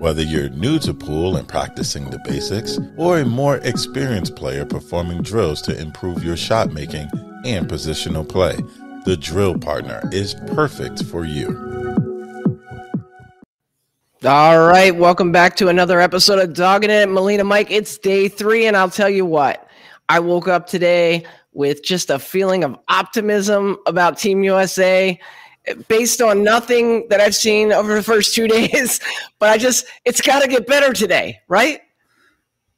Whether you're new to pool and practicing the basics, or a more experienced player performing drills to improve your shot making and positional play, the Drill Partner is perfect for you. All right, welcome back to another episode of Doggin' It, Molina Mike. It's day three, and I'll tell you what, I woke up today with just a feeling of optimism about Team USA based on nothing that I've seen over the first two days. But I just, it's got to get better today, right?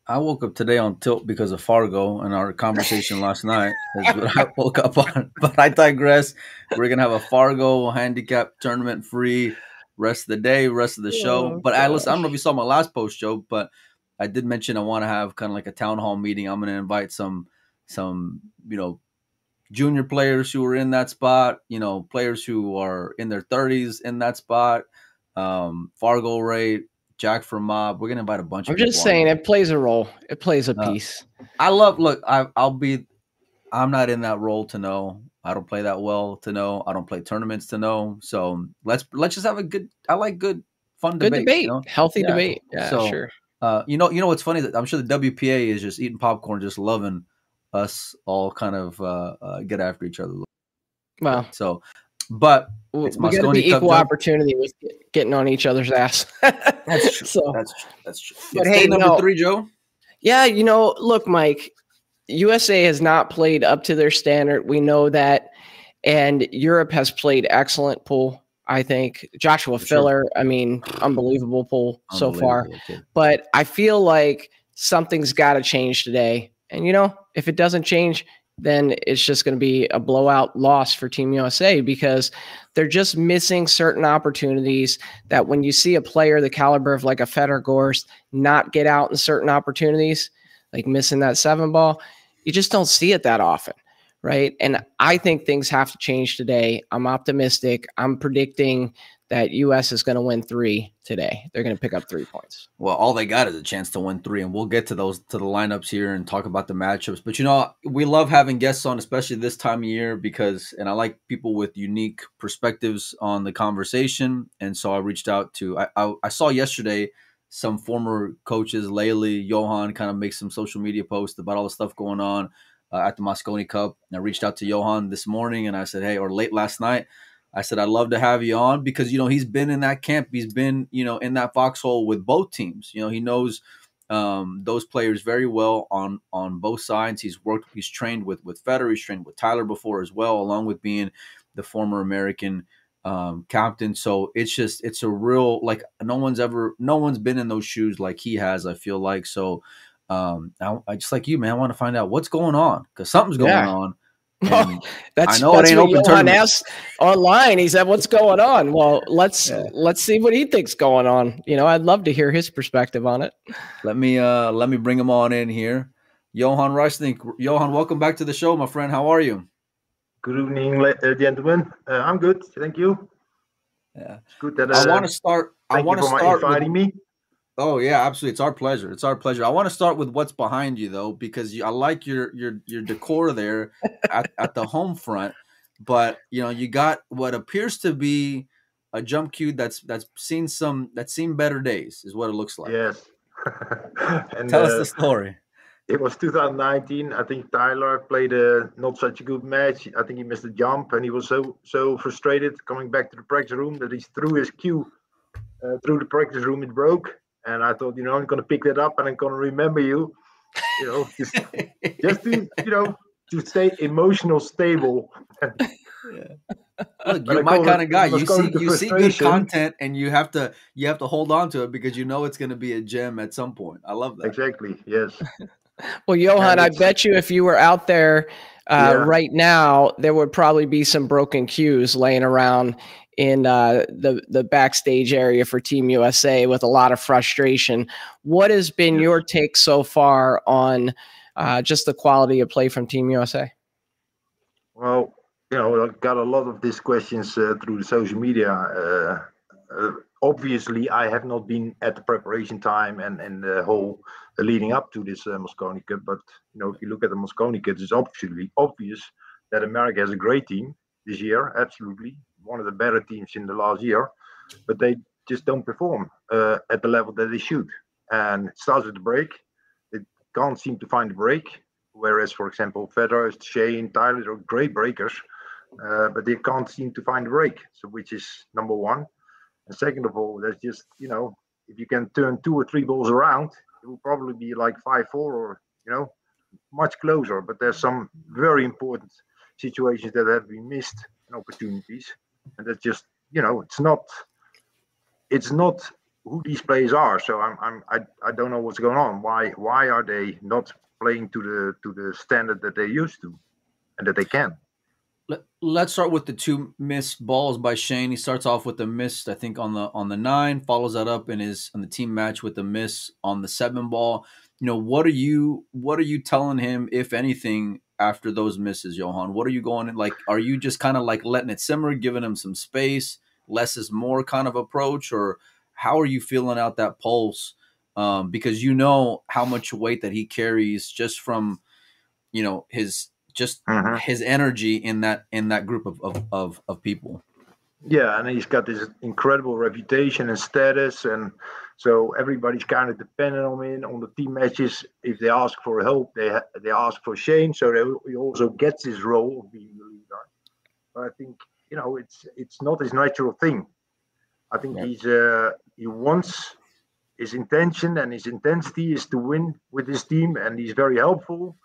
I woke up today on tilt because of Fargo and our conversation last night. That's what I woke up on. But I digress. We're gonna have a Fargo handicap tournament free rest of the day, rest of the show. Oh, but I listen, I don't know if you saw my last post, Joe, but I did mention I want to have kind of like a town hall meeting. I'm gonna invite some some, you know, junior players who are in that spot, you know, players who are in their 30s in that spot. Um, Fargo rate, Jack from Mob. We're gonna invite a bunch. Of I'm just saying it plays a role. It plays a uh, piece. I love. Look, I, I'll be. I'm not in that role to know. I don't play that well to know. I don't play tournaments to know. So let's let's just have a good. I like good, fun good debate. debate, you know? healthy yeah. debate. Yeah, so, sure. Uh, you know, you know what's funny? That I'm sure the WPA is just eating popcorn, just loving us all kind of uh, uh, get after each other. Well, so, but it's we got to be equal opportunity with getting on each other's ass. that's true. So, that's true. That's true. But hey, number no, three, Joe. Yeah, you know, look, Mike. USA has not played up to their standard. We know that, and Europe has played excellent pool. I think Joshua For Filler. Sure. I mean, unbelievable pool unbelievable, so far. Kid. But I feel like something's got to change today. And you know, if it doesn't change, then it's just going to be a blowout loss for Team USA because they're just missing certain opportunities that when you see a player the caliber of like a Fedor Gorst not get out in certain opportunities, like missing that seven ball, you just don't see it that often. Right. And I think things have to change today. I'm optimistic. I'm predicting that US is going to win three today. They're going to pick up three points. Well, all they got is a chance to win three, and we'll get to those to the lineups here and talk about the matchups. But you know, we love having guests on, especially this time of year, because and I like people with unique perspectives on the conversation. And so I reached out to I I, I saw yesterday some former coaches, Lely, Johan, kind of make some social media posts about all the stuff going on uh, at the Mosconi Cup. And I reached out to Johan this morning, and I said, hey, or late last night. I said I'd love to have you on because you know he's been in that camp. He's been you know in that foxhole with both teams. You know he knows um, those players very well on on both sides. He's worked. He's trained with with Fedor, He's trained with Tyler before as well, along with being the former American um, captain. So it's just it's a real like no one's ever no one's been in those shoes like he has. I feel like so. Um, I, I just like you, man. I want to find out what's going on because something's going yeah. on well, that's, I know that's it ain't what open asked online. He said, "What's going on?" Well, let's yeah. let's see what he thinks going on. You know, I'd love to hear his perspective on it. Let me uh let me bring him on in here. Johan Ruysink. Johan, welcome back to the show, my friend. How are you? Good evening, uh, gentlemen. Uh, I'm good, thank you. Yeah, it's good that uh, I want to start. I want to start inviting with, me. Oh yeah, absolutely. It's our pleasure. It's our pleasure. I want to start with what's behind you though, because you, I like your your your decor there at, at the home front. But you know, you got what appears to be a jump cue that's that's seen some that's seen better days, is what it looks like. Yes. and, Tell uh, us the story. It was 2019. I think Tyler played a not such a good match. I think he missed a jump, and he was so so frustrated coming back to the practice room that he threw his cue uh, through the practice room. It broke and I thought, you know, I'm going to pick that up and I'm going to remember you, you know, just, just to, you know, to stay emotional stable. yeah. Look, you're my kind of guy. You see, you see good content, and you have to you have to hold on to it because you know it's going to be a gem at some point. I love that. Exactly. Yes. well, Johan, I bet you if you were out there uh, yeah. right now, there would probably be some broken cues laying around in uh, the the backstage area for Team USA with a lot of frustration. What has been your take so far on uh, just the quality of play from Team USA? Well, you know, I got a lot of these questions uh, through the social media. Uh, uh, obviously, I have not been at the preparation time and and the whole leading up to this uh, Mosconi Cup. But you know, if you look at the Mosconi Cup, it's obviously obvious that America has a great team this year. Absolutely, one of the better teams in the last year. But they just don't perform uh, at the level that they should. And it starts with the break. They can't seem to find the break. Whereas, for example, Fedor, Shane, Tyler are great breakers, uh, but they can't seem to find the break. So, which is number one. And second of all, there's just you know, if you can turn two or three balls around, it will probably be like five four or you know, much closer. But there's some very important situations that have been missed and opportunities, and that's just you know, it's not it's not who these players are. So I'm, I'm I, I don't know what's going on. Why why are they not playing to the to the standard that they used to and that they can? Let, us start with the two missed balls by Shane. He starts off with the miss, I think, on the on the nine, follows that up in his on the team match with the miss on the seven ball. You know, what are you what are you telling him, if anything, after those misses, Johan? What are you going in? like? Are you just kind of like letting it simmer, giving him some space? less is more kind of approach, or how are you feeling out that pulse? Um, because you know how much weight that he carries just from, you know, his just uh-huh. his energy in that in that group of, of, of, of people. Yeah, and he's got this incredible reputation and status, and so everybody's kind of dependent on him on the team matches. If they ask for help, they they ask for Shane, so they, he also gets his role of being the leader. But I think you know, it's it's not his natural thing. I think yeah. he's uh, he wants his intention and his intensity is to win with his team, and he's very helpful.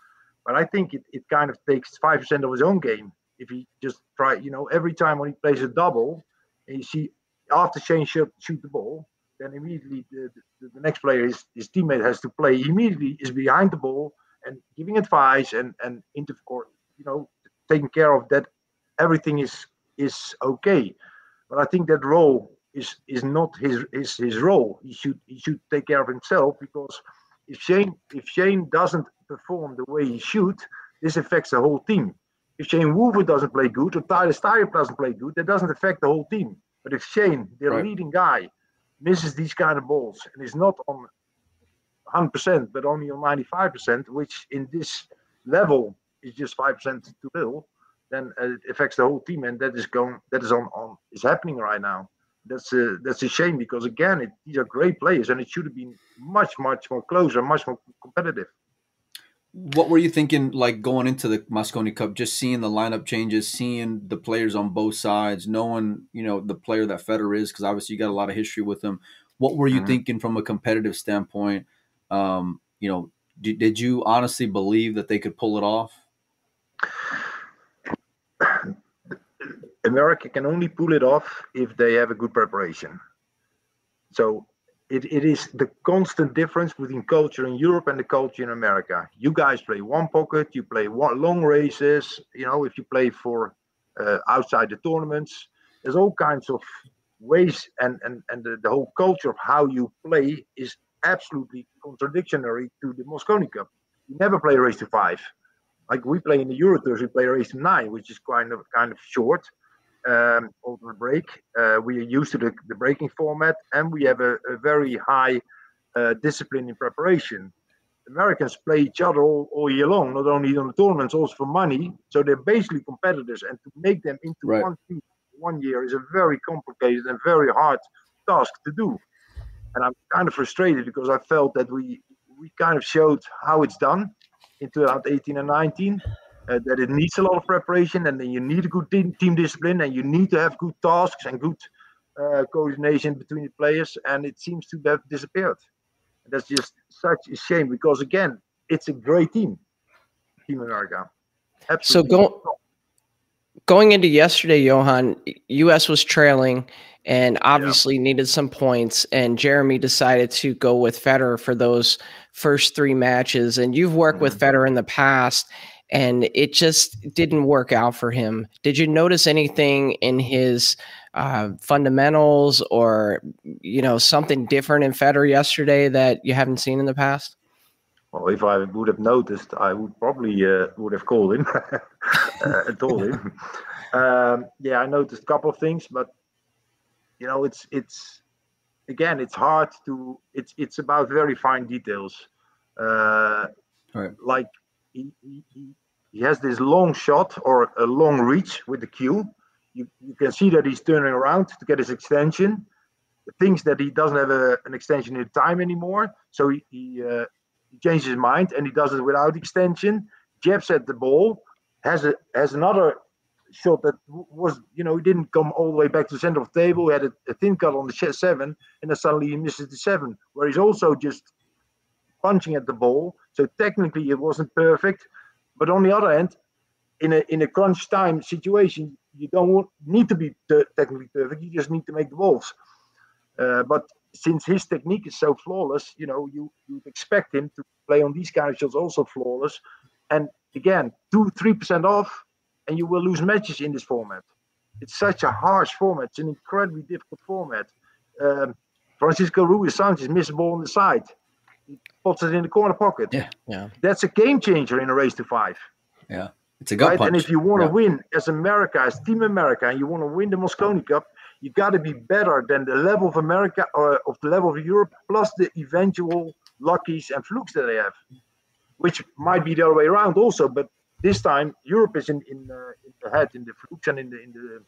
But I think it, it kind of takes five percent of his own game if he just try. You know, every time when he plays a double, and you see after Shane shoot, shoot the ball, then immediately the, the, the, next player, his, his teammate, has to play. immediately is behind the ball and giving advice and and into you know taking care of that. Everything is is okay. But I think that role is is not his his his role. He should he should take care of himself because if Shane if Shane doesn't perform the way he should, this affects the whole team. If Shane Wolver doesn't play good or Tyler Styer doesn't play good, that doesn't affect the whole team. But if Shane, the right. leading guy, misses these kind of balls and is not on 100% but only on 95%, which in this level is just 5% too little, then uh, it affects the whole team, and that is going that is on on is happening right now. That's a that's a shame because again, it, these are great players, and it should have been much much more closer, much more competitive. What were you thinking, like going into the Mosconi Cup, just seeing the lineup changes, seeing the players on both sides, knowing you know the player that Fedor is, because obviously you got a lot of history with him. What were you mm-hmm. thinking from a competitive standpoint? Um, you know, did, did you honestly believe that they could pull it off? America can only pull it off if they have a good preparation. So it, it is the constant difference between culture in Europe and the culture in America. You guys play one pocket, you play one long races. You know, if you play for uh, outside the tournaments, there's all kinds of ways, and and and the, the whole culture of how you play is absolutely contradictory to the Mosconi Cup. You never play a race to five like we play in the Euro Tours, we play a race to nine, which is kind of kind of short um, over the break. Uh, we are used to the, the breaking format, and we have a, a very high uh, discipline in preparation. Americans play each other all, all year long, not only on the tournaments, also for money. So they're basically competitors, and to make them into right. one team one year is a very complicated and very hard task to do. And I'm kind of frustrated because I felt that we we kind of showed how it's done in 2018 and 19. Uh, that it needs a lot of preparation and then you need a good team, team discipline and you need to have good tasks and good uh, coordination between the players and it seems to have disappeared and that's just such a shame because again it's a great team team america Absolutely. so go, going into yesterday johan us was trailing and obviously yeah. needed some points. And Jeremy decided to go with Fedor for those first three matches. And you've worked mm-hmm. with Fedor in the past, and it just didn't work out for him. Did you notice anything in his uh, fundamentals or you know something different in Fedor yesterday that you haven't seen in the past? Well, if I would have noticed, I would probably uh, would have called him uh, and told him. Um, yeah, I noticed a couple of things, but you know it's it's again it's hard to it's it's about very fine details uh right. like he, he, he has this long shot or a long reach with the cue you, you can see that he's turning around to get his extension thinks that he doesn't have a, an extension in time anymore. So he, he, uh, he changes his mind and he does it without extension. Jabs at the ball, has a has another shot that was, you know, he didn't come all the way back to the center of the table. He had a, a thin cut on the seven, and then suddenly he misses the seven, where he's also just punching at the ball. So technically it wasn't perfect. But on the other hand, in a in a crunch time situation, you don't want, need to be technically perfect. You just need to make the balls. Uh, but since his technique is so flawless, you know, you you expect him to play on these kind of shots also flawless. And again, two three percent off, and you will lose matches in this format. It's such a harsh format. It's an incredibly difficult format. Um, Francisco Ruiz Sanchez missed a ball on the side. Puts it in the corner pocket. Yeah, yeah. That's a game changer in a race to five. Yeah, it's a gut right? punch. And if you want to yeah. win as America, as Team America, and you want to win the Mosconi Cup, you got to be better than the level of America or of the level of Europe, plus the eventual luckies and flukes that they have, which might be the other way around also. But this time, Europe is in in, uh, in the head in the flukes and in the in the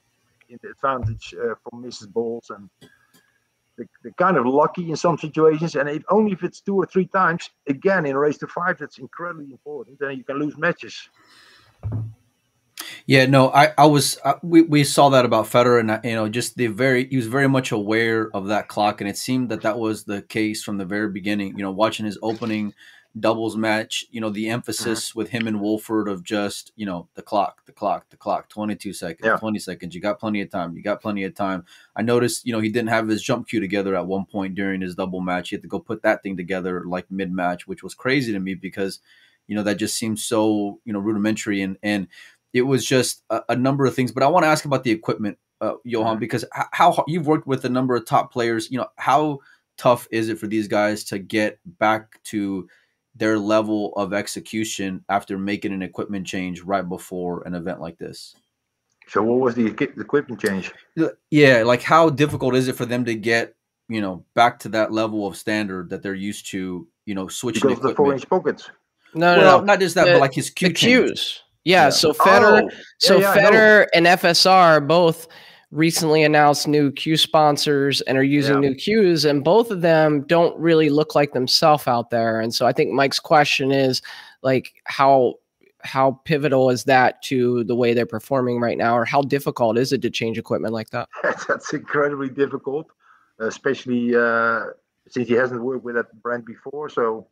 in the advantage uh, from Mrs. Balls and. They're kind of lucky in some situations, and if only if it's two or three times, again in a race to five, that's incredibly important. Then you can lose matches. Yeah, no, I, I was, I, we, we saw that about Fedor, and you know, just the very, he was very much aware of that clock, and it seemed that that was the case from the very beginning. You know, watching his opening doubles match, you know, the emphasis with him and Woodward of just, you know, the clock, the clock, the clock, 22 seconds, Yeah. 20 seconds. You got plenty of time. You got plenty of time. I noticed, you know, he didn't have his jump cue together at one point during his double match. He had to go put that thing together like mid match, which was crazy to me because, you know, that just seems so, you know, rudimentary and, and it was just a, a number of things. But I want to ask about the equipment, uh, Johan, Mhm. because h- how you've worked with a number of top players, you know, how tough is it for these guys to get back to their level of execution after making an equipment change right before an event like this? So what was the equipment change? Yeah, like how difficult is it for them to get, you know, back to that level of standard that they're used to, you know, switching Because of the four inch pockets. No, no, well, no. not just that, The- but like his cue the cues. Yeah, Yeah. So Fedor, Oh, so yeah, yeah, I know. Fedor and FSR both recently announced new cue sponsors and are using Yeah. new cues, and both of them don't really look like themselves out there. And so I think Mike's question is like how how pivotal is that to the way they're performing right now, or how difficult is it to change equipment like that? that's incredibly difficult, especially uh, since he hasn't worked with that brand before. So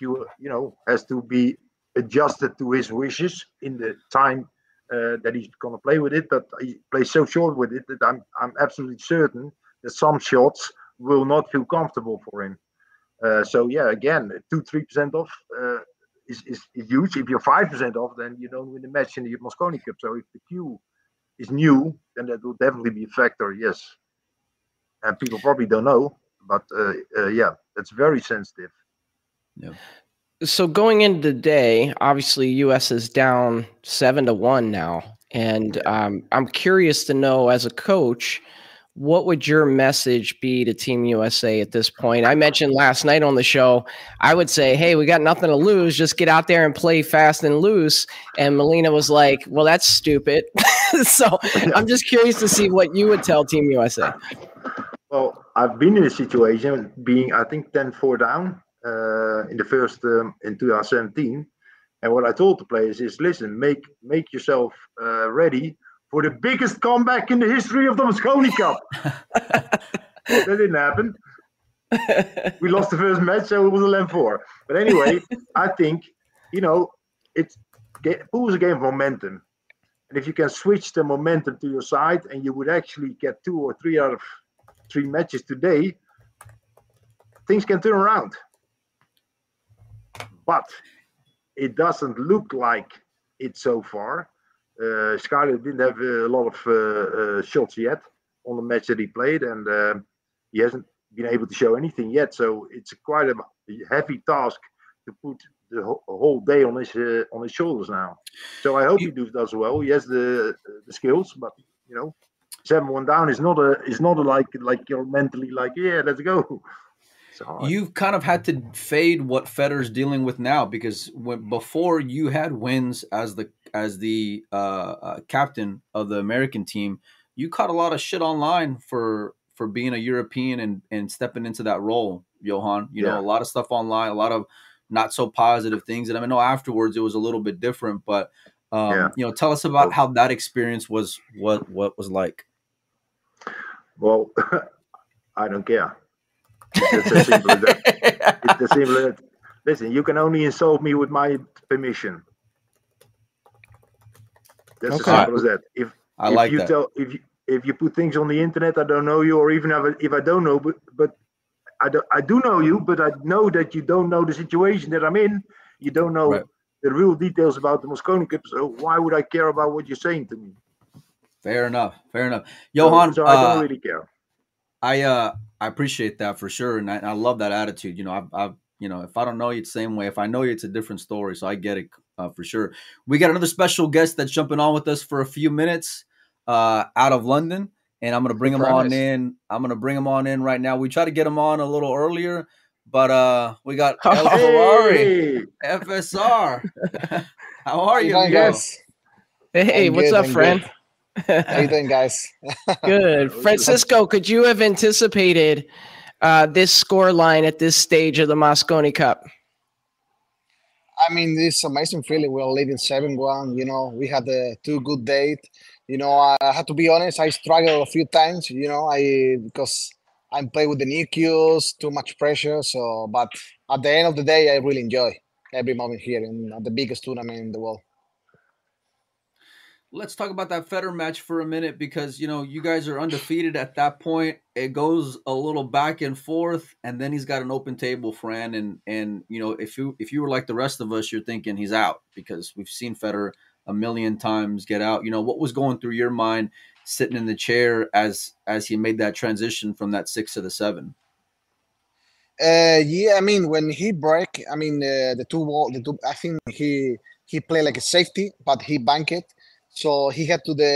you you know has to be adjusted to his wishes in the time uh, that he's going to play with it. But he plays so short with it that I'm I'm absolutely certain that some shots will not feel comfortable for him. Uh, so yeah, again, two three percent off. Uh, is, is, is huge. If you're five percent off, then you don't win the match in the Mosconi Cup. So if the cue is new, then that will definitely be a factor. Yes, and people probably don't know, but yeah, that's very sensitive. So going into the day, obviously US is down seven to one now, and um, I'm curious to know as a coach, what would your message be to Team USA at this point? I mentioned last night on the show, I would say, "Hey, we got nothing to lose. Just get out there and play fast and loose." And Melina was like, "Well, that's stupid." so I'm just curious to see what you would tell Team USA. Well, I've been in a situation being, I think, 10-4 down uh, in the first um, in 2017, and what I told the players is, listen, make make yourself uh, ready for the biggest comeback in the history of the Mosconi Cup. that didn't happen. we lost the first match, so it was 11-4. But anyway, I think you know it's pool is a game of momentum, and if you can switch the momentum to your side, and you would actually get two or three out of three matches today, things can turn around. But it doesn't look like it so far. Uh, Scarlett didn't have a lot of uh, uh, shots yet on the match that he played, and uh, he hasn't been able to show anything yet. So it's quite a heavy task to put the whole, day on his uh, on his shoulders now. So I hope he do, does well. He has the the skills, but you know, seven one down is not a is not a like like you're mentally like yeah let's go. You've kind of had to fade what Federer's dealing with now because when before you had wins as the as the uh, uh, captain of the American team, you caught a lot of shit online for for being a European and and stepping into that role, Johan. You Yeah. know, a lot of stuff online, a lot of not so positive things. And I mean, no, afterwards it was a little bit different, but um, Yeah. you know, tell us about how that experience was. What what was like? Well, I don't care. It's as simple as that. It's as simple as that. Listen, you can only insult me with my permission. That's Okay. as simple as that. If I if like you that. tell if you if you put things on the internet, I don't know you, or even if I, if I don't know, but but I do, I do know you, but I know that you don't know the situation that I'm in. You don't know Right. the real details about the Mosconi Cup. So why would I care about what you're saying to me? Fair enough. Fair enough. So- Johan, so, I uh, don't really care. I uh I appreciate that for sure, and I, I love that attitude. You know, I've, I've you know if I don't know you, it's the same way. If I know you, it's a different story. So I get it uh, for sure. We got another special guest that's jumping on with us for a few minutes uh, out of London, and I'm gonna bring him on in. I'm gonna bring him on in right now. We tried to get him on a little earlier, but uh we got El Ferrari, Hey! FSR. How are you, How you doing, amigo? guys? Hey, I'm what's good, up, I'm friend? How you doing, guys? Good. Francisco, could you have anticipated uh, this score line at this stage of the Mosconi Cup? I mean, this amazing feeling. We're leading seven one. You know, we had a two good date. You know, I, I have to be honest. I struggled a few times. You know, I because I'm playing with the new cues, too much pressure. So, but at the end of the day, I really enjoy every moment here in at the biggest tournament in the world. Let's talk about that Fedor match for a minute because you know you guys are undefeated at that point. It goes a little back and forth, and then he's got an open table, Fran, and and you know if you if you were like the rest of us, you're thinking he's out because we've seen Fedor a million times get out. You know what was going through your mind sitting in the chair as as he made that transition from that six to the seven. Uh, yeah, I mean, when he break, I mean, uh, the two wall, the two, I think he he played like a safety, but he banked it. So he had to the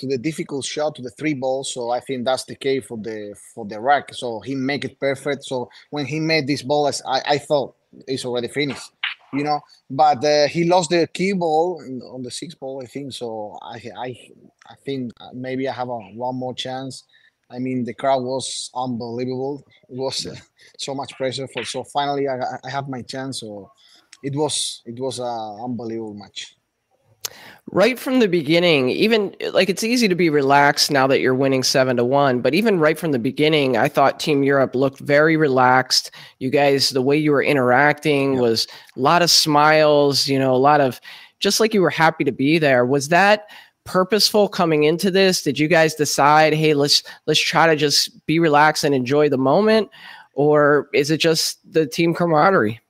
to the difficult shot to the three balls. So I think that's the key for the for the rack. So he make it perfect. So when he made this ball, as I, I thought it's already finished, you know. But uh, he lost the key ball on the sixth ball, I think. So I I I think maybe I have a one more chance. I mean, the crowd was unbelievable. It was uh, so much pressure for. So finally, I I- I have my chance. So it was it was a unbelievable match. Right from the beginning, even like it's easy to be relaxed now that you're winning seven to one, but even right from the beginning, I thought Team Europe looked very relaxed. You guys, the way you were interacting Yeah. was a lot of smiles, you know, a lot of just like you were happy to be there. Was that purposeful coming into this? Did you guys decide, hey, let's let's try to just be relaxed and enjoy the moment? Or is it just the team camaraderie?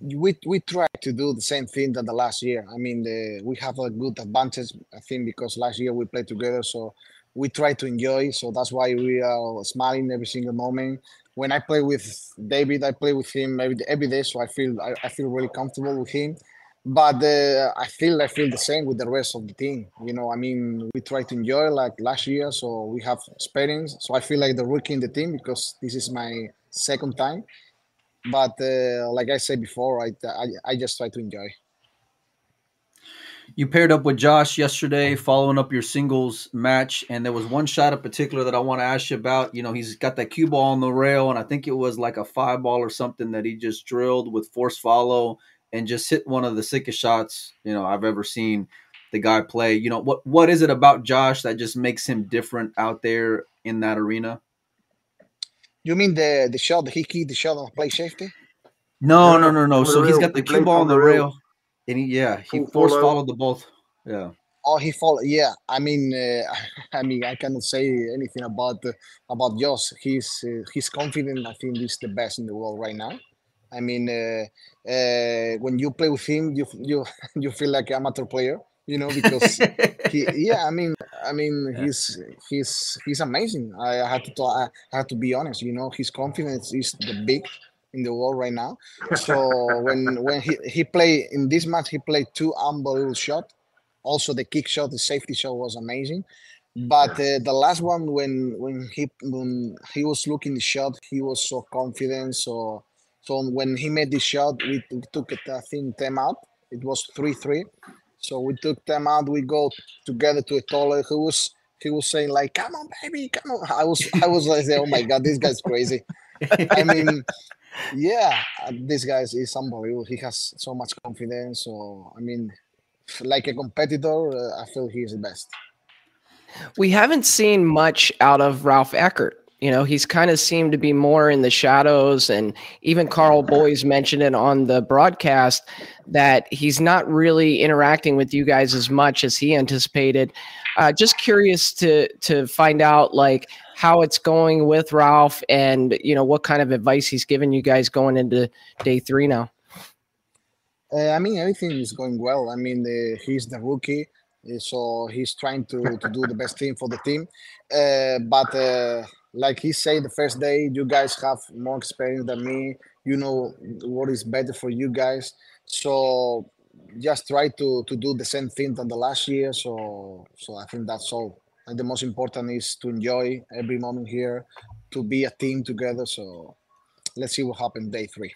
We we try to do the same thing that the last year. I mean, the, we have a good advantage, I think, because last year we played together, so we try to enjoy. So that's why we are smiling every single moment. When I play with David, I play with him every, every day, so I feel I, I feel really comfortable with him. But uh, I feel I feel the same with the rest of the team. You know, I mean, we try to enjoy like last year, so we have experience. So I feel like the rookie in the team because this is my second time but uh, like I said before, I, I I just try to enjoy. You paired up with Josh yesterday, following up your singles match, and there was one shot in particular that I want to ask you about. You know, he's got that cue ball on the rail, and I think it was like a five ball or something that he just drilled with force follow and just hit one of the sickest shots you know I've ever seen the guy play. You know what what is it about Josh that just makes him different out there in that arena? You mean the the shot that he kicked the shot on play safety? No, no, No, no, no. on the So he's rail. got the He cue ball on on the the rail. rail, and he yeah he Full force follow. followed the both. Yeah. Oh, he fall. Yeah, I mean, uh, I mean, I cannot say anything about uh, about Josh. He's uh, he's confident. I think he's the best in the world right now. I mean, uh, uh, when you play with him, you you you feel like an amateur player, you know, because he, yeah, I mean, I mean, Yeah. he's he's he's amazing. I have to talk, I have to be honest. You know, his confidence is the big in the world right now. So when when he he play in this match, he played two unbelievable shots. Also, the kick shot, the safety shot was amazing. But uh, the last one, when when he when he was looking the shot, he was so confident. So so when he made the shot, we, we took it. I think them out. It was three three. So we took them out. We go together to a toilet. He was he was saying like, "Come on, baby, come on." I was I was like, "Oh my god, this guy's crazy." I mean, yeah, this guy is unbelievable. He has so much confidence. So I mean, like a competitor, uh, I feel he's the best. We haven't seen much out of Ralph Eckert. You know, he's kind of seemed to be more in the shadows, and even Karl Boyes mentioned it on the broadcast that he's not really interacting with you guys as much as he anticipated. Uh, just curious to to find out like how it's going with Ralph, and you know what kind of advice he's giving you guys going into day three now. Uh, I mean, everything is going well. I mean, he's the rookie, uh, so he's trying to, to do the best thing for the team. Uh, but uh, like he said the first day, you guys have more experience than me. You know what is better for you guys. So just try to to do the same thing than the last year. So so I think that's all. And the most important is to enjoy every moment here, to be a team together. So let's see what happens day three.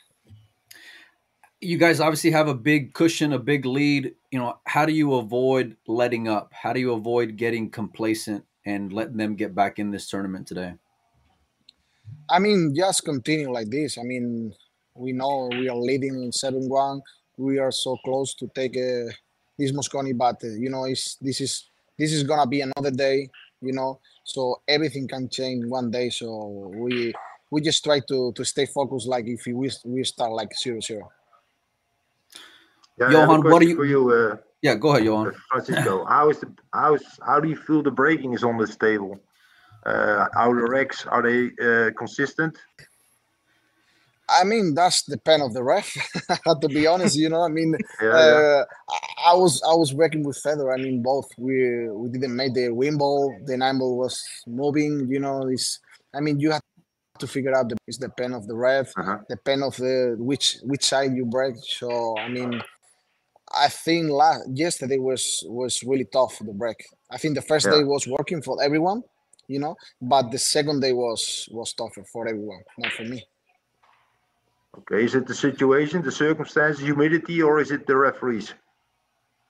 You guys obviously have a big cushion, a big lead. You know, how do you avoid letting up? How do you avoid getting complacent and letting them get back in this tournament today? I mean, just continue like this. I mean, we know we are leading seven one. We are so close to take uh, this Mosconi, but uh, you know, it's this is this is gonna be another day. You know, so everything can change one day. So we we just try to to stay focused. Like if we we start like zero zero. Yeah, Johan, what do you? For you uh, yeah, go ahead, Johan. Francisco, how is the how is how do you feel the breaking is on this table? Uh, are the racks are they uh, consistent? I mean, that's the pen of the ref. to be honest, you know, I mean, Yeah, uh, I, I was I was working with Feather. I mean, both we we didn't make the win ball. The nine ball was moving. You know, it's. I mean, you have to figure out the it's the pen of the ref, Uh-huh. the pen of the which which side you break. So I mean, I think last yesterday was was really tough for the break. I think the first Yeah. day was working for everyone, you know, but the second day was was tougher for everyone, not for me. Okay, is it the situation, the circumstances, humidity, or is it the referees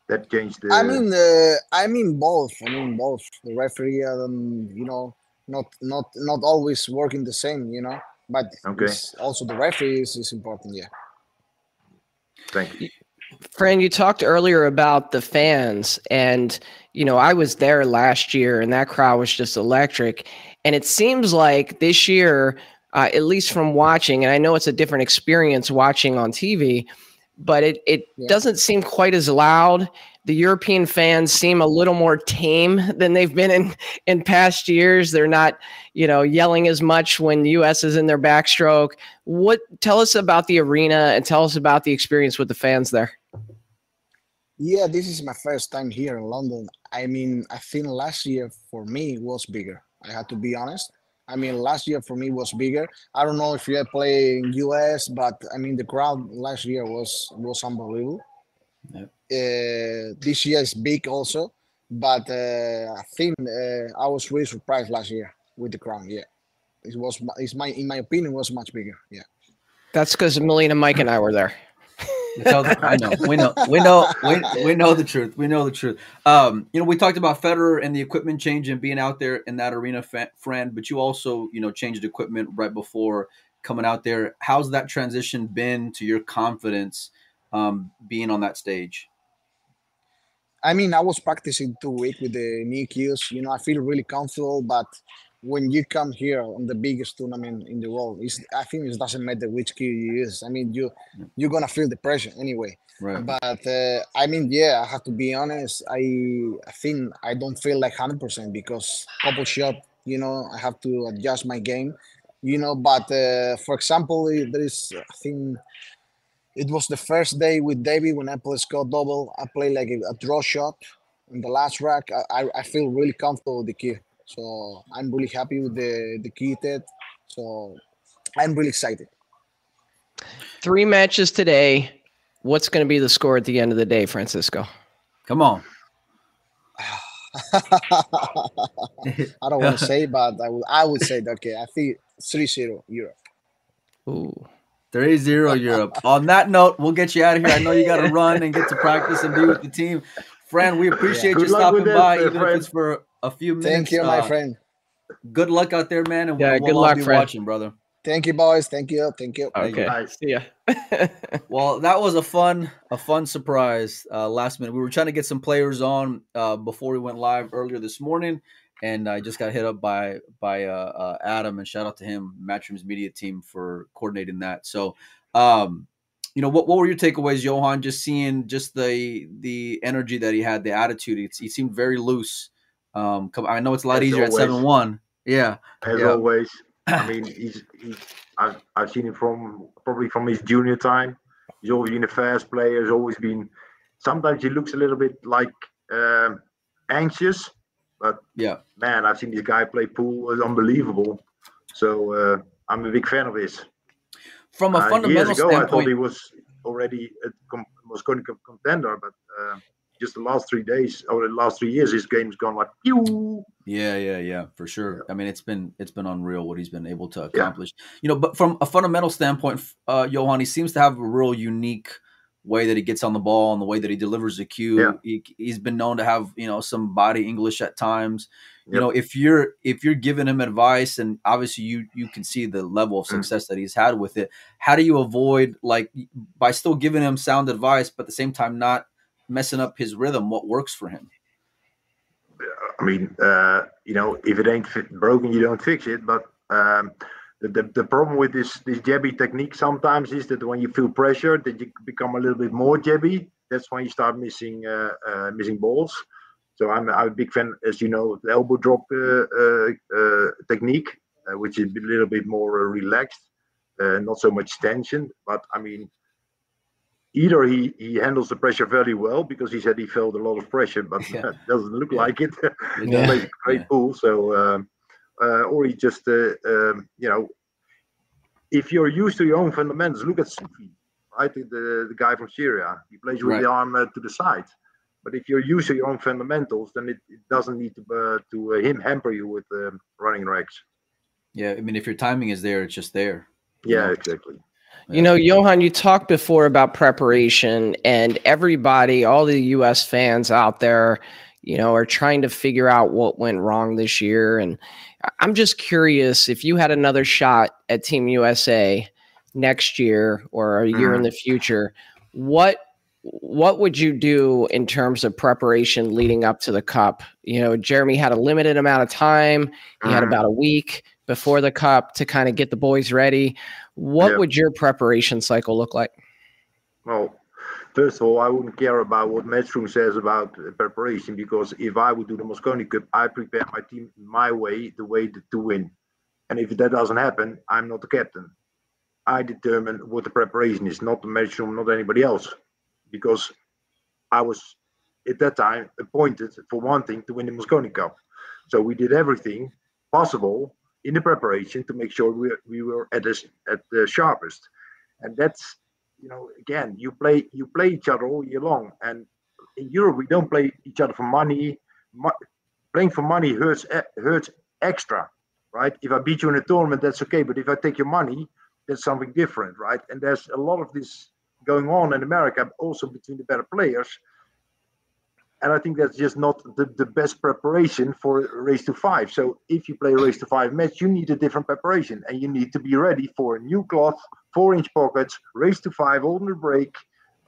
that changed the? I mean, uh, I mean both. I mean both. The referee, um, you know, not not not always working the same, you know. But Okay. also the referee is, is important. Yeah. thank you. Fran, you talked earlier about the fans, and you know I was there last year, and that crowd was just electric. And it seems like this year, uh, at least from watching, and I know it's a different experience watching on TV, but it it Yeah. doesn't seem quite as loud. The European fans seem a little more tame than they've been in in past years. They're not, you know, yelling as much when the U.S. is in their backstroke. What tell us about the arena and tell us about the experience with the fans there. Yeah, this is my first time here in London. I mean, I think last year for me was bigger. I had to be honest. I mean, last year for me was bigger. I don't know if you play in US, but I mean, the crowd last year was was unbelievable. Yep. Uh, this year is big also, but uh, I think uh, I was really surprised last year with the crowd. Yeah, it was. It's my in my opinion was much bigger. Yeah. That's because Melina, Mike, and I were there. The- I know. We know. We know. We, we know the truth. We know the truth. Um, you know, we talked about Fedor and the equipment change and being out there in that arena, fa- friend. But you also, you know, changed equipment right before coming out there. How's that transition been to your confidence um, being on that stage? I mean, I was practicing two weeks with the new cues. You know, I feel really comfortable. But when you come here on the biggest tournament in the world, it's, I think it doesn't matter which cue you use. I mean, you you're gonna feel the pressure anyway. Right. But uh, I mean, yeah, I have to be honest. I I think I don't feel like hundred percent because couple shot, you know, I have to adjust my game. You know, but uh, for example, there is I think it was the first day with David when I played Scott double. I played like a, a draw shot in the last rack. I, I, I feel really comfortable with the key. So I'm really happy with the, the key Ted. So I'm really excited. Three matches today. What's going to be the score at the end of the day, Francisco? Come on. I don't want to say, but I would I would say okay. I think 3-0 Europe. Ooh. 3 0 Europe. On that note, we'll get you out of here. I know you got to run and get to practice and be with the team. Fran, we appreciate Good you stopping with by, even Fran. if it's for a few minutes. Thank you, my uh, friend. Good luck out there, man. And Yeah, we'll, good we'll luck, be friend. watching, brother. Thank you, boys. Thank you. Thank you. Thank you. Okay. Nice. See ya. Well, that was a fun, a fun surprise. Uh, last minute, we were trying to get some players on uh, before we went live earlier this morning, and I just got hit up by by uh, uh, Adam, and shout out to him, Matchroom's media team for coordinating that. So, um, you know, what what were your takeaways, Johan? Just seeing just the the energy that he had, the attitude. It's, he seemed very loose. Um, come, I know it's a lot As easier at seven one. Yeah, As Yeah. always, I mean, he's, he's I've, I've seen him from probably from his junior time. He's always been a fast player. He's always been. Sometimes he looks a little bit like um, anxious, but yeah. man, I've seen this guy play pool. It's unbelievable. So uh, I'm a big fan of his. From a Uh, fundamental years ago, I thought standpoint, he was already a com- was going to contender, but uh, just the last three days or the last three years, his game's gone like pew. Yeah, yeah, yeah, for sure. I mean, it's been it's been unreal what he's been able to accomplish. You know, but from a fundamental standpoint, uh, Johan, he seems to have a real unique way that he gets on the ball and the way that he delivers the cue. Yeah. He, he's been known to have you know some body English at times. You know, if you're if you're giving him advice, and obviously you you can see the level of Mm. success that he's had with it. How do you avoid like by still giving him sound advice, but at the same time not messing up his rhythm? What works for him? I mean, uh, you know, if it ain't broken, you don't fix it. But um, the, the problem with this this jabby technique sometimes is that when you feel pressure, that you become a little bit more jabby. That's when you start missing uh, uh, missing balls. So I'm, I'm a big fan, as you know, the elbow drop uh, uh, uh, technique, uh, which is a little bit more uh, relaxed, uh, not so much tension. But I mean, either he, he handles the pressure very well because he said he felt a lot of pressure, but Yeah. doesn't look Yeah. like it. he Yeah. a great Yeah. pool. So, um, uh, or he just, uh, um, you know, if you're used to your own fundamentals, look at Soufi, right? The, the guy from Syria. He plays with Right. the arm uh, to the side. But if you're used to your own fundamentals, then it, it doesn't need to uh, to uh, him hamper you with um, running racks. Yeah, I mean, if your timing is there, it's just there. Yeah, Yeah. exactly. You know, Johan, you talked before about preparation, and everybody, all the U.S. fans out there, you know, are trying to figure out what went wrong this year. And I- I'm just curious if you had another shot at Team USA next year or a year in the future, what what would you do in terms of preparation leading up to the cup? You know, Jeremy had a limited amount of time. He had Mhm. about a week before the cup to kind of get the boys ready. What Yeah. would your preparation cycle look like? Well, first of all, I wouldn't care about what Matchroom says about preparation because if I would do the Mosconi Cup, I prepare my team my way, the way to, to win. And if that doesn't happen, I'm not the captain. I determine what the preparation is, not the Matchroom, not anybody else, because I was at that time appointed for one thing to win the Mosconi Cup. So we did everything possible in the preparation to make sure we, we were at the, at the sharpest. And that's you know, again, you play you play each other all year long, and in Europe we don't play each other for money. Mo- playing for money hurts e- hurts extra, right? If I beat you in a tournament, that's okay, but if I take your money, that's something different, right? And there's a lot of this going on in America, also between the better players. And I think that's just not the, the best preparation for race to five. So if you play a race to five match, you need a different preparation and you need to be ready for new cloth, four inch pockets, race to five, the break.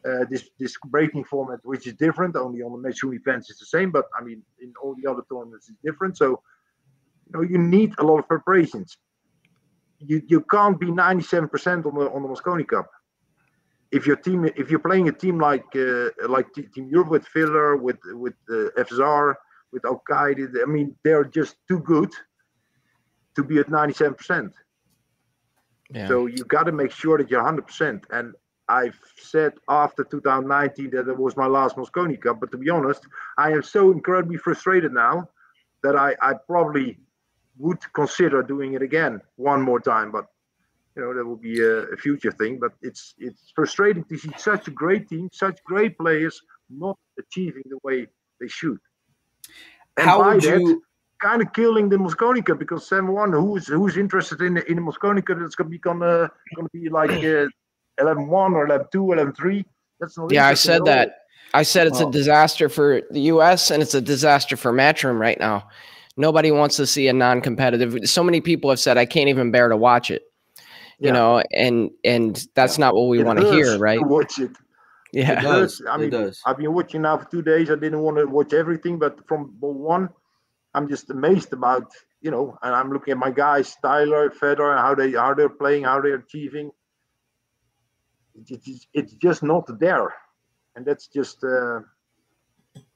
Uh, this this breaking format, which is different, only on the matchroom events is the same, but I mean in all the other tournaments it's different. So you know you need a lot of preparations. You you can't be 97% on the on the Mosconi Cup. If your team, if you're playing a team like uh, like Team Europe with Filler, with with uh, FSR, with Alcaide, I mean they're just too good to be at 97%. Yeah. So you got to make sure that you're 100%. And I've said after 2019 that it was my last Mosconi Cup, but to be honest, I am so incredibly frustrated now that I, I probably would consider doing it again one more time. But you know that will be a, a future thing. But it's it's frustrating to see such a great team, such great players not achieving the way they should. And How by that, you? kind of killing the Mosconi Cup because seven one who's who's interested in the in the Mosconi Cup it's gonna be gonna gonna be like uh, 11-1 or 11-2 11-3 that's not yeah, I said that. all. I said it's a disaster for the U.S. and it's a disaster for Matchroom right now. Nobody wants to see a non-competitive. So many people have said I can't even bear to watch it. You Yeah. know, and and that's not what we want to hear, right? To watch it. Yeah. It does. hurts. I it mean, does. I've been watching now for two days. I didn't want to watch everything, but from ball one, I'm just amazed about you know. And I'm looking at my guys, Tyler, Fedor, how they how they're playing, how they're achieving. It's, it's, it's just not there, and that's just uh,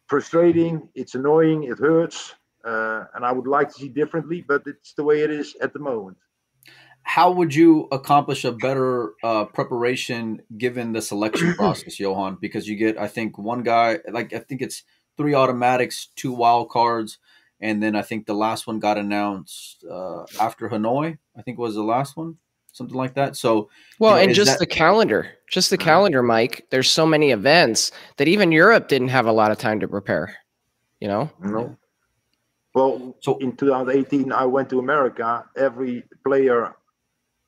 frustrating. It's annoying. It hurts, uh, and I would like to see differently, but it's the way it is at the moment. How would you accomplish a better uh, preparation given the selection process, Johan? Because you get, I think, one guy, like I think it's three automatics, two wild cards, and then I think the last one got announced uh, after Hanoi. I think was the last one, something like that. So Well, know, and just that- the calendar, just the Mhm. calendar, Mike. There's so many events that even Europe didn't have a lot of time to prepare. You know, No. Well, So- in 2018, I went to America. Every player,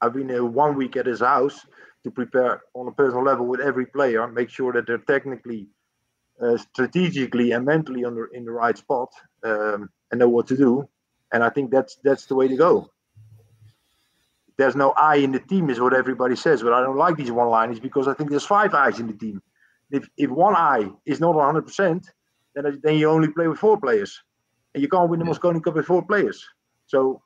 I've been uh, one week at his house to prepare on a personal level with every player, make sure that they're technically, uh, strategically, and mentally on the, in the right spot um, and know what to do. And I think that's that's the way to go. There's no I in the team, is what everybody says, but I don't like these one-liners because I think there's five eyes in the team. If if one eye is not 100 percent, then then you only play with four players, and you can't win the Mosconi Cup with four players. So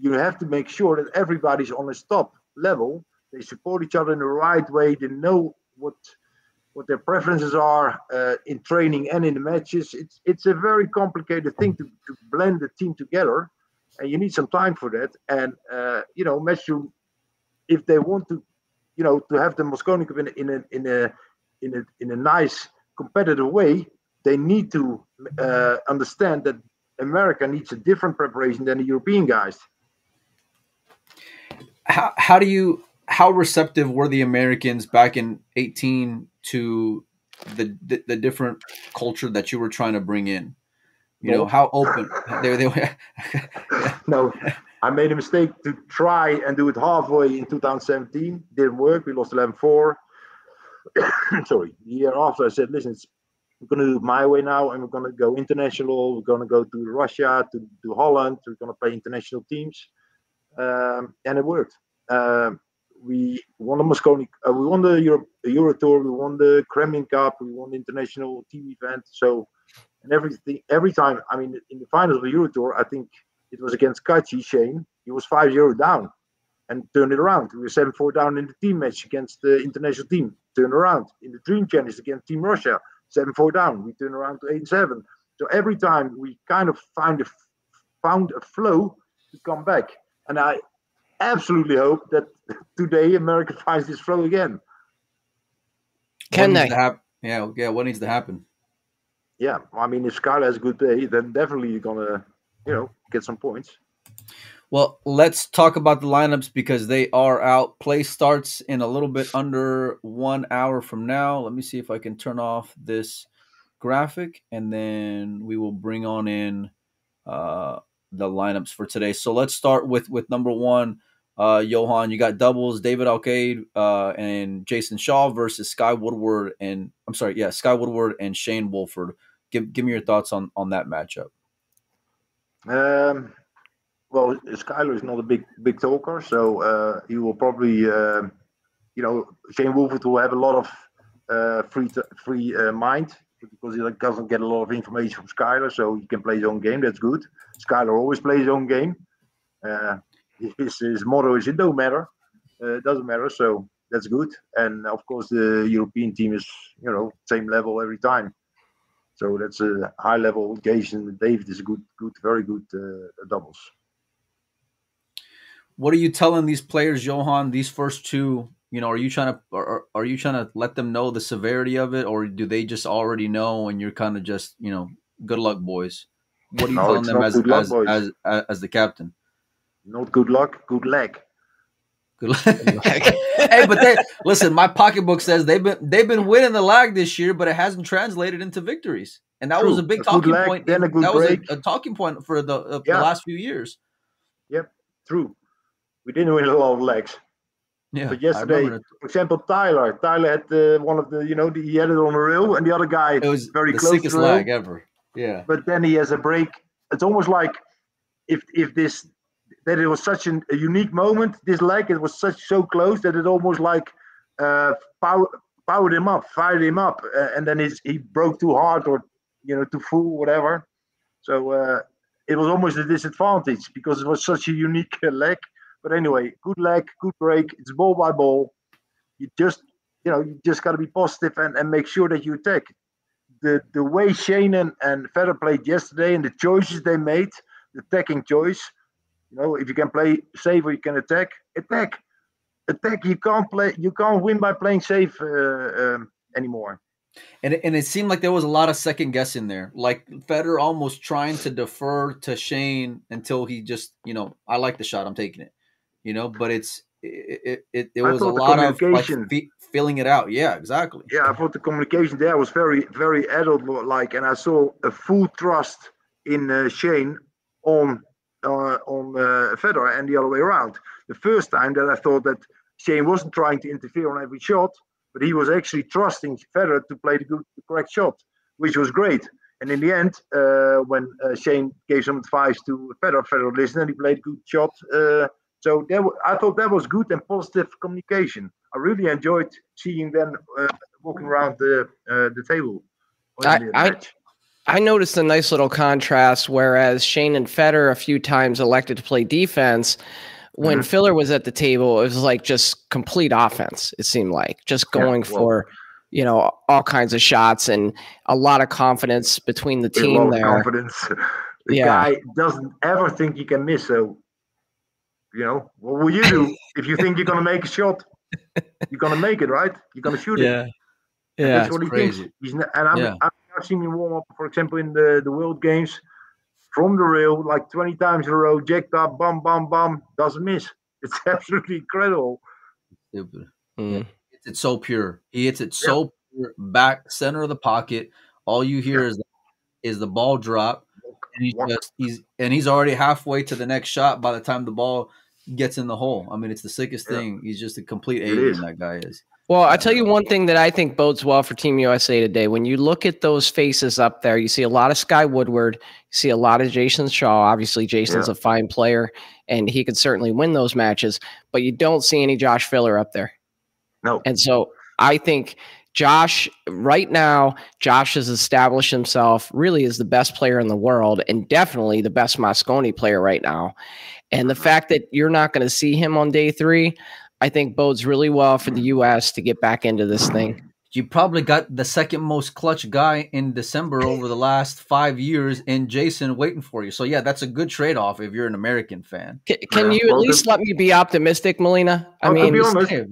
you have to make sure that everybody's on a top level. They support each other in the right way. They know what what their preferences are uh, in training and in the matches. It's it's a very complicated thing to, to blend the team together, and you need some time for that. And uh, you know, Matchroom, if they want to, you know, to have the Mosconi Cup in a, in a in a in a in a nice competitive way, they need to uh, understand that America needs a different preparation than the European guys. How how do you how receptive were the Americans back in 18 to the the, the different culture that you were trying to bring in? You know, how open they they were. no, I made a mistake to try and do it halfway in 2017. Didn't work. We lost 11 4. Sorry. The year after, I said, listen, it's, we're going to do it my way now, and we're going to go international. We're going to go to Russia, to, to Holland. We're going to play international teams. Um, and it worked. Um, we won the Mosconi, uh, we won the Euro, Euro Tour, we won the Kremlin Cup, we won the international team event. So, and everything, every time, I mean, in the finals of the Euro Tour, I think it was against Kachi Shane. He was 5 0 down and turned it around. We were 7 4 down in the team match against the international team, turned around. In the Dream Challenge against Team Russia, 7 4 down. We turned around to 8 7. So every time we kind of find a, found a flow to come back. And I absolutely hope that today America finds this flow again. Can what needs they? hap- yeah, yeah. What needs to happen? Yeah, I mean, if Skyler has a good day, then definitely you're gonna, you know, get some points. Well, let's talk about the lineups because they are out. Play starts in a little bit under one hour from now. Let me see if I can turn off this graphic and then we will bring on in uh, the lineups for today. So let's start with with number one. Uh, Johan, you got doubles, David Alcaide uh, and Jayson Shaw versus Sky Woodward and I'm sorry, yeah, Sky Woodward and Shane Wolford. Give give me your thoughts on on that matchup. Um, well, Skyler is not a big big talker, so uh, he will probably, um you know, Shane Wolford will have a lot of uh, free t- free uh, mind because he doesn't get a lot of information from Skyler, so he can play his own game. That's good. Skyler always plays his own game. Uh, his, his motto is "It don't matter, uh, it doesn't matter." So that's good. And of course, the European team is you know same level every time. So that's a high level engagement. David is a good, good, very good uh, doubles. what are you telling these players, Johan? These first two, you know, are you trying to are, are you trying to let them know the severity of it, or do they just already know and you're kind of just you know, good luck, boys? What are you No, telling them as luck, as, as as as the captain? Not good luck, good leg. Good luck. hey, but they listen. My pocketbook says they've been they've been winning the lag this year, but it hasn't translated into victories, and that was a big A good talking lag, point. then a good that was a, a talking point for the, uh, Yeah. the last few years. Yep. True. We didn't win a lot of legs. Yeah, But yesterday, for example, Tyler, Tyler had uh, one of the, you know, the, he had it on the rail, and the other guy it was very the close sickest rail. lag ever. Yeah, But then he has a break. It's almost like if if this that it was such an, a unique moment. This leg, it was such so close that it almost like uh, power, powered him up, fired him up, uh, and then his, he broke too hard or you know too full, whatever. So uh, it was almost a disadvantage because it was such a unique uh, leg. But anyway, good leg, good break. It's ball by ball. You just you know you just got to be positive and, and make sure that you attack. The the way Shane and, and Fedor played yesterday and the choices they made, the attacking choice. You know, if you can play safe or you can attack, attack, attack. You can't play. You can't win by playing safe uh, um, anymore. and and it seemed like there was a lot of second guessing there. Like Fedor almost trying to defer to Shane until he just, you know, I like the shot, I'm taking it, you know. But it's it it, it, was a lot of like fe- feeling it out. Yeah, exactly. Yeah, I thought the communication there was very, very adult-like, and I saw a full trust in uh, Shane on uh, on uh, Fedor and the other way around. The first time that I thought that Shane wasn't trying to interfere on every shot, but he was actually trusting Fedor to play the good, the correct shot, which was great. And in the end, uh, when uh, Shane gave some advice to Fedor, Fedor listened and he played a good shot. So that I thought that was good and positive communication. I really enjoyed seeing them uh, walking around the uh, the table. I- the I- I noticed a nice little contrast. Whereas Shane and Fedor a few times elected to play defense, when Mhm. Filler was at the table, it was like just complete offense. It seemed like just Yeah, going well- for you know all kinds of shots and a lot of confidence between the team there. confidence. the Yeah. guy doesn't ever think he can miss. So, you know, what will you do if you think you're gonna make a shot? You're gonna make it, right? You're gonna shoot it. Yeah, And that's what he crazy. thinks. He's not, and I'm, Yeah. I've I've seen him warm up, for example, in the, the World Games from the rail like 20 times in a row, jacked up, bum, bum, bum, doesn't miss. It's absolutely incredible. Stupid. Mm. hits it so pure. He hits it so pure, back center of the pocket. All you hear is is the ball drop, and he's just he's and he's already halfway to the next shot by the time the ball gets in the hole. I mean, it's the sickest Yeah. thing. He's just a complete It alien. That guy is. Well, I tell you one thing that I think bodes well for Team USA today. When you look at those faces up there, you see a lot of Sky Woodward, you see a lot of Jayson Shaw. Obviously, Jayson's Yeah. a fine player, and he could certainly win those matches. But you don't see any Josh Filler up there. No. And so I think Josh, right now, Josh has established himself really as the best player in the world and definitely the best Mosconi player right now. And the fact that you're not going to see him on day three, I think bodes really well for the U.S. to get back into this thing. You probably got the second most clutch guy in December over the last five years, and Jayson waiting for you. So yeah, that's a good trade off if you're an American fan. Can, can Yeah, you at least let me be optimistic, Melina? I to mean, be honest, Hey,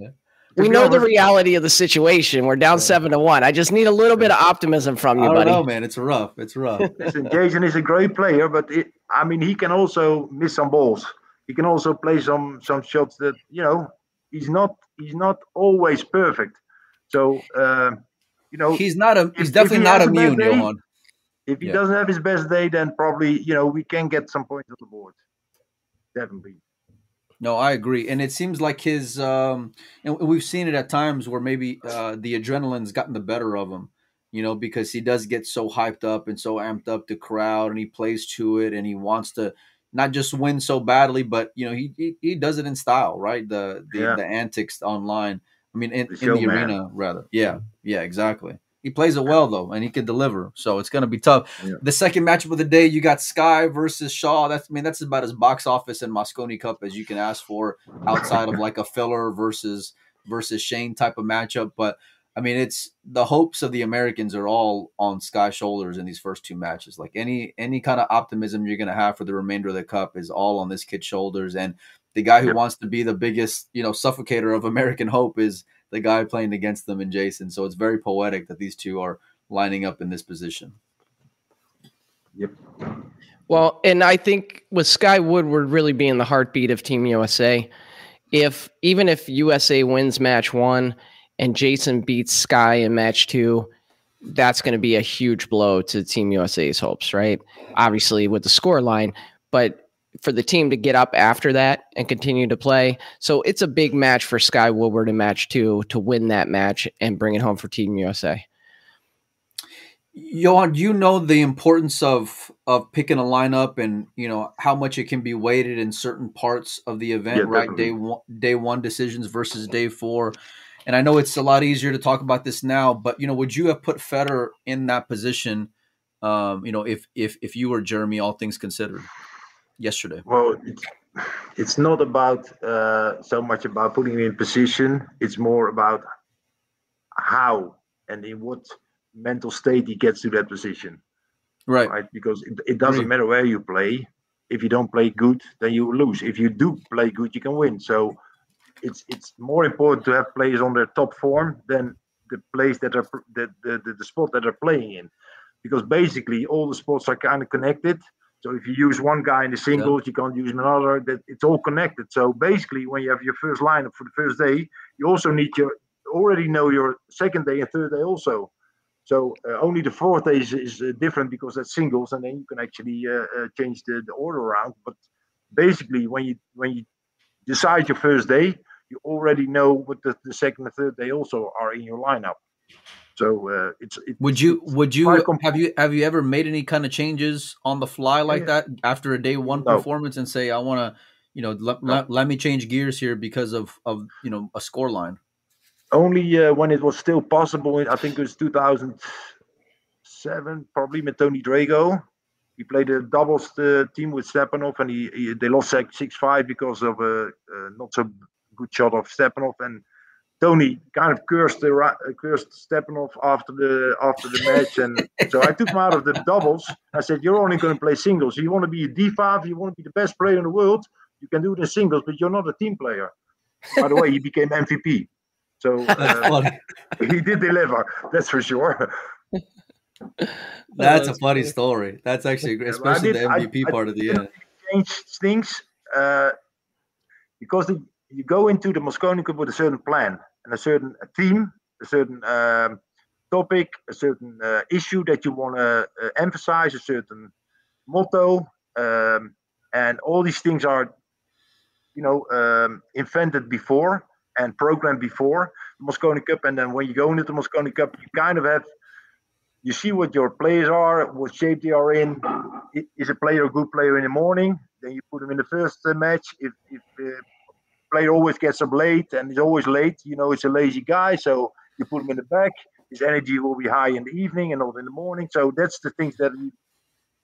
we know the reality of the situation. We're down seven to one. I just need a little bit of optimism from I you, don't buddy. know, man. It's rough. It's rough. Listen, Jayson is a great player, but it, I mean, he can also miss some balls. He can also play some some shots that you know he's not he's not always perfect. So um, you know, He's not a. He's if definitely he not immune, day, Johan. if he yeah. doesn't have his best day, then probably you know we can get some points on the board. Definitely. No, I agree, and it seems like his. um And we've seen it at times where maybe uh the adrenaline's gotten the better of him. You know, because he does get so hyped up and so amped up the crowd, and he plays to it, and he wants to not just win so badly, but you know he he, he does it in style, right? The the, Yeah. the antics online. I mean, in, The in the arena, rather. Yeah, yeah, exactly. He plays it well though, and he can deliver. So it's going to be tough. Yeah. The second matchup of the day, you got Sky versus Shaw. That's I mean, that's about as box office and Mosconi Cup as you can ask for outside of like a filler versus versus Shane type of matchup. But I mean, it's the hopes of the Americans are all on Sky shoulders in these first two matches. Like any any kind of optimism you're going to have for the remainder of the cup is all on this kid's shoulders. And the guy who Yep. wants to be the biggest, you know, suffocator of American hope is the guy playing against them in Jayson. So it's very poetic that these two are lining up in this position. Yep. Well, and I think with Sky Woodward really being the heartbeat of Team USA, if even if USA wins match one and Jayson beats Sky in match two, that's going to be a huge blow to Team USA's hopes, right? Obviously with the score line, but for the team to get up after that and continue to play. So it's a big match for Sky Woodward in match two to win that match and bring it home for Team USA. Johan, you know the importance of of picking a lineup and you know how much it can be weighted in certain parts of the event, Yeah, right? definitely. Day one, day one decisions versus day four. And I know it's a lot easier to talk about this now, but you know, would you have put Fedor in that position? Um, you know, if if if you were Jeremy, all things considered, yesterday. Well, it's, it's not about uh, so much about putting him in position. It's more about how and in what mental state he gets to that position, Right. right? Because it, it doesn't Agree. matter where you play. If you don't play good, then you lose. If you do play good, you can win. So it's it's more important to have players on their top form than the place that are the, the, the, spot that they're playing in, because basically all the spots are kind of connected. So if you use one guy in the singles, you can't use another. That it's all connected. So basically, when you have your first lineup for the first day, you also need your already know your second day and third day also. So uh, only the fourth day is, is uh, different because that's singles, and then you can actually uh, uh, change the, the order around. But basically, when you when you decide your first day, you already know what the, the second and third day also are in your lineup. So uh, it's it, Would you it's would you have you have you ever made any kind of changes on the fly like Yeah. that after a day one No. performance and say I want to you know let, No. let, let me change gears here because of of you know a score line only uh, when it was still possible. I think it was 2007, probably with Tony Drago. He played a doubles uh, team with Stepanov, and he, he they lost like six five because of a, a not so good shot of Stepanov. And Tony kind of cursed the ra- uh, cursed Stepanov after the after the match, and so I took him out of the doubles. I said, "You're only going to play singles. You want to be a D5, you want to be the best player in the world. You can do it in singles, but you're not a team player." By the way, he became MVP. So uh, he did deliver. That's for sure. that's a funny story. That's actually great I especially did- the MVP I part of the end Change things uh, because the, you go into the Mosconi Cup with a certain plan and a certain theme, a certain um, topic, a certain uh, issue that you want to uh, emphasize, a certain motto, um, and all these things are, you know, um, invented before and programmed before the Mosconi Cup. And then when you go into the Mosconi Cup, you kind of have you see what your players are, what shape they are in. Is a player a good player in the morning? Then you put him in the first uh, match. If if the player always gets up late and is always late, you know it's a lazy guy. So you put him in the back. His energy will be high in the evening and not in the morning. So that's the things that we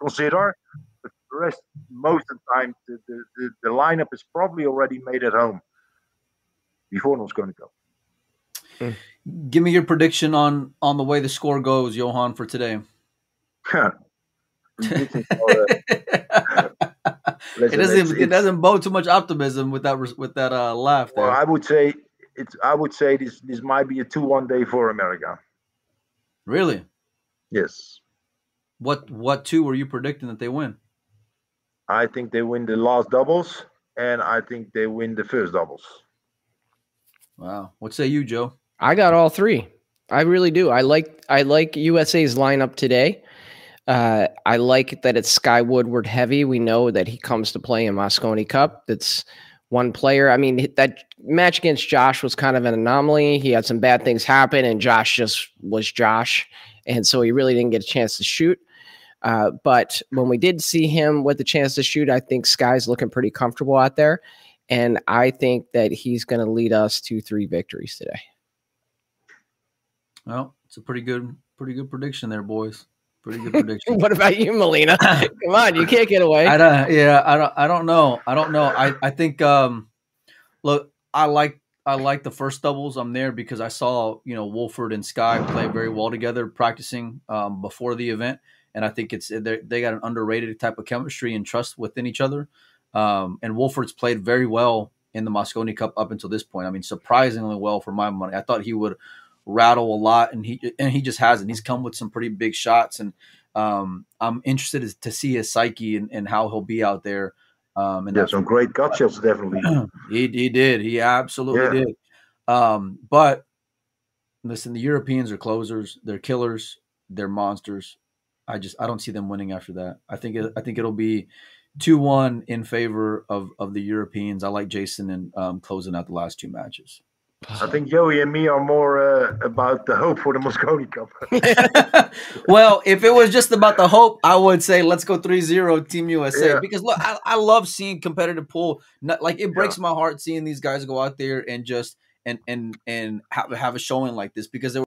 consider. But the rest, most of the time, the, the, the, the lineup is probably already made at home before it's going to go. Give me your prediction on on the way the score goes Johan for today uh, it doesn't it's- it doesn't bode too much optimism with that with that uh laugh there Well, I would say it's. I would say this. This might be a two-one day for America. really Yes, what what two were you predicting that they win I think they win the last doubles, and I think they win the first doubles. wow what say you Joe I got all three. I really do. I like I like USA's lineup today. Uh, I like that it's Sky Woodward heavy. We know that he comes to play in Mosconi Cup. That's one player. I mean, that match against Josh was kind of an anomaly. He had some bad things happen, and Josh just was Josh, and so he really didn't get a chance to shoot. Uh, but when we did see him with the chance to shoot, I think Sky's looking pretty comfortable out there, and I think that he's going to lead us to three victories today. Well it's a pretty good pretty good prediction there boys pretty good prediction What about you, Melina? Come on, you can't get away. I don't. Yeah, I don't. I don't know. I don't know. I. I think. Um, look, I like. I like the first doubles. I'm there because I saw you know Wolford and Sky play very well together, practicing um, before the event, and I think it's they they got an underrated type of chemistry and trust within each other. Um, and Wolford's played very well in the Mosconi Cup up until this point. I mean, surprisingly well for my money. I thought he would rattle a lot, and he and he just hasn't. He's come with some pretty big shots, and um, I'm interested to see his psyche and, and how he'll be out there. Um, and Yeah, some great gut shots, definitely. he he did. He absolutely Yeah. did. Um, but listen, the Europeans are closers. They're killers. They're monsters. I just I don't see them winning after that. I think it, I think it'll be two one in favor of of the Europeans. I like Jayson and um, closing out the last two matches. I think Joey and me are more uh, about the hope for the Mosconi Cup. well, if it was just about the hope, I would say let's go 3-0 Team USA Yeah. because look, I, I love seeing competitive pool. Not, like it breaks Yeah. my heart seeing these guys go out there and just and and and have have a showing like this because there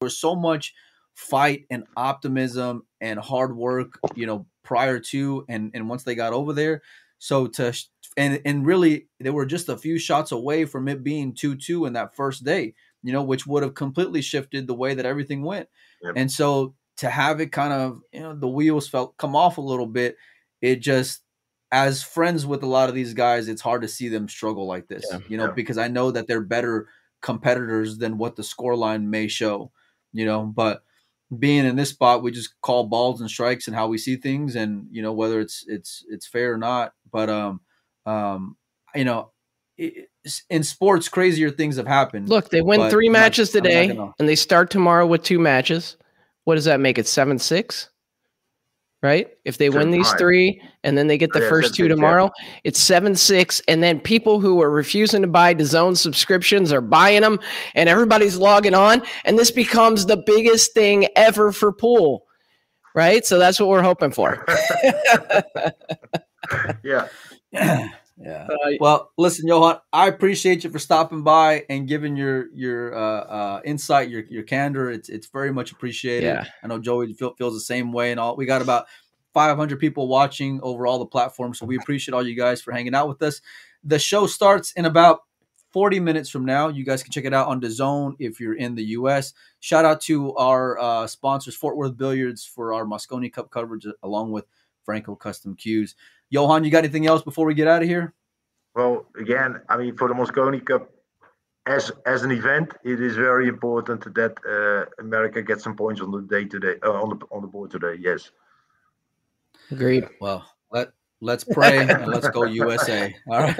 was so much fight and optimism and hard work, you know, prior to and and once they got over there. So to and and really they were just a few shots away from it being 2-2 in that first day, you know, which would have completely shifted the way that everything went. Yep. And so to have it kind of, you know, the wheels felt come off a little bit, it just as friends with a lot of these guys, it's hard to see them struggle like this, Yeah. you know, Yeah. because I know that they're better competitors than what the scoreline may show, you know, but being in this spot, we just call balls and strikes and how we see things, and you know whether it's it's it's fair or not. But um, um, you know, it, in sports, crazier things have happened. Look, they win three I'm matches not today, gonna- and they start tomorrow with two matches. What does that make it? Seven six, right? If they win these five. three, and then they get the Yeah, first seven two six, yeah. tomorrow, it's seven six. And then people who are refusing to buy DAZN subscriptions are buying them, and everybody's logging on, and this becomes the biggest thing ever for pool, right? So that's what we're hoping for. yeah. yeah. Well, listen, Johan, I appreciate you for stopping by and giving your your uh, uh, insight, your your candor. It's it's very much appreciated. Yeah. I know Joey feel, feels the same way, and all. We got about 500 people watching over all the platforms, so we appreciate all you guys for hanging out with us. The show starts in about 40 minutes from now. You guys can check it out on the Zone if you're in the U.S. Shout out to our uh, sponsors, Fort Worth Billiards, for our Mosconi Cup coverage, along with Franco Custom Cues. Johan, you got anything else before we get out of here? Well, again, I mean, for the Mosconi Cup, as as an event, it is very important that uh, America gets some points on the day today, uh, on the on the board today. Yes. agreed. Well, let let's pray and let's go USA. All right.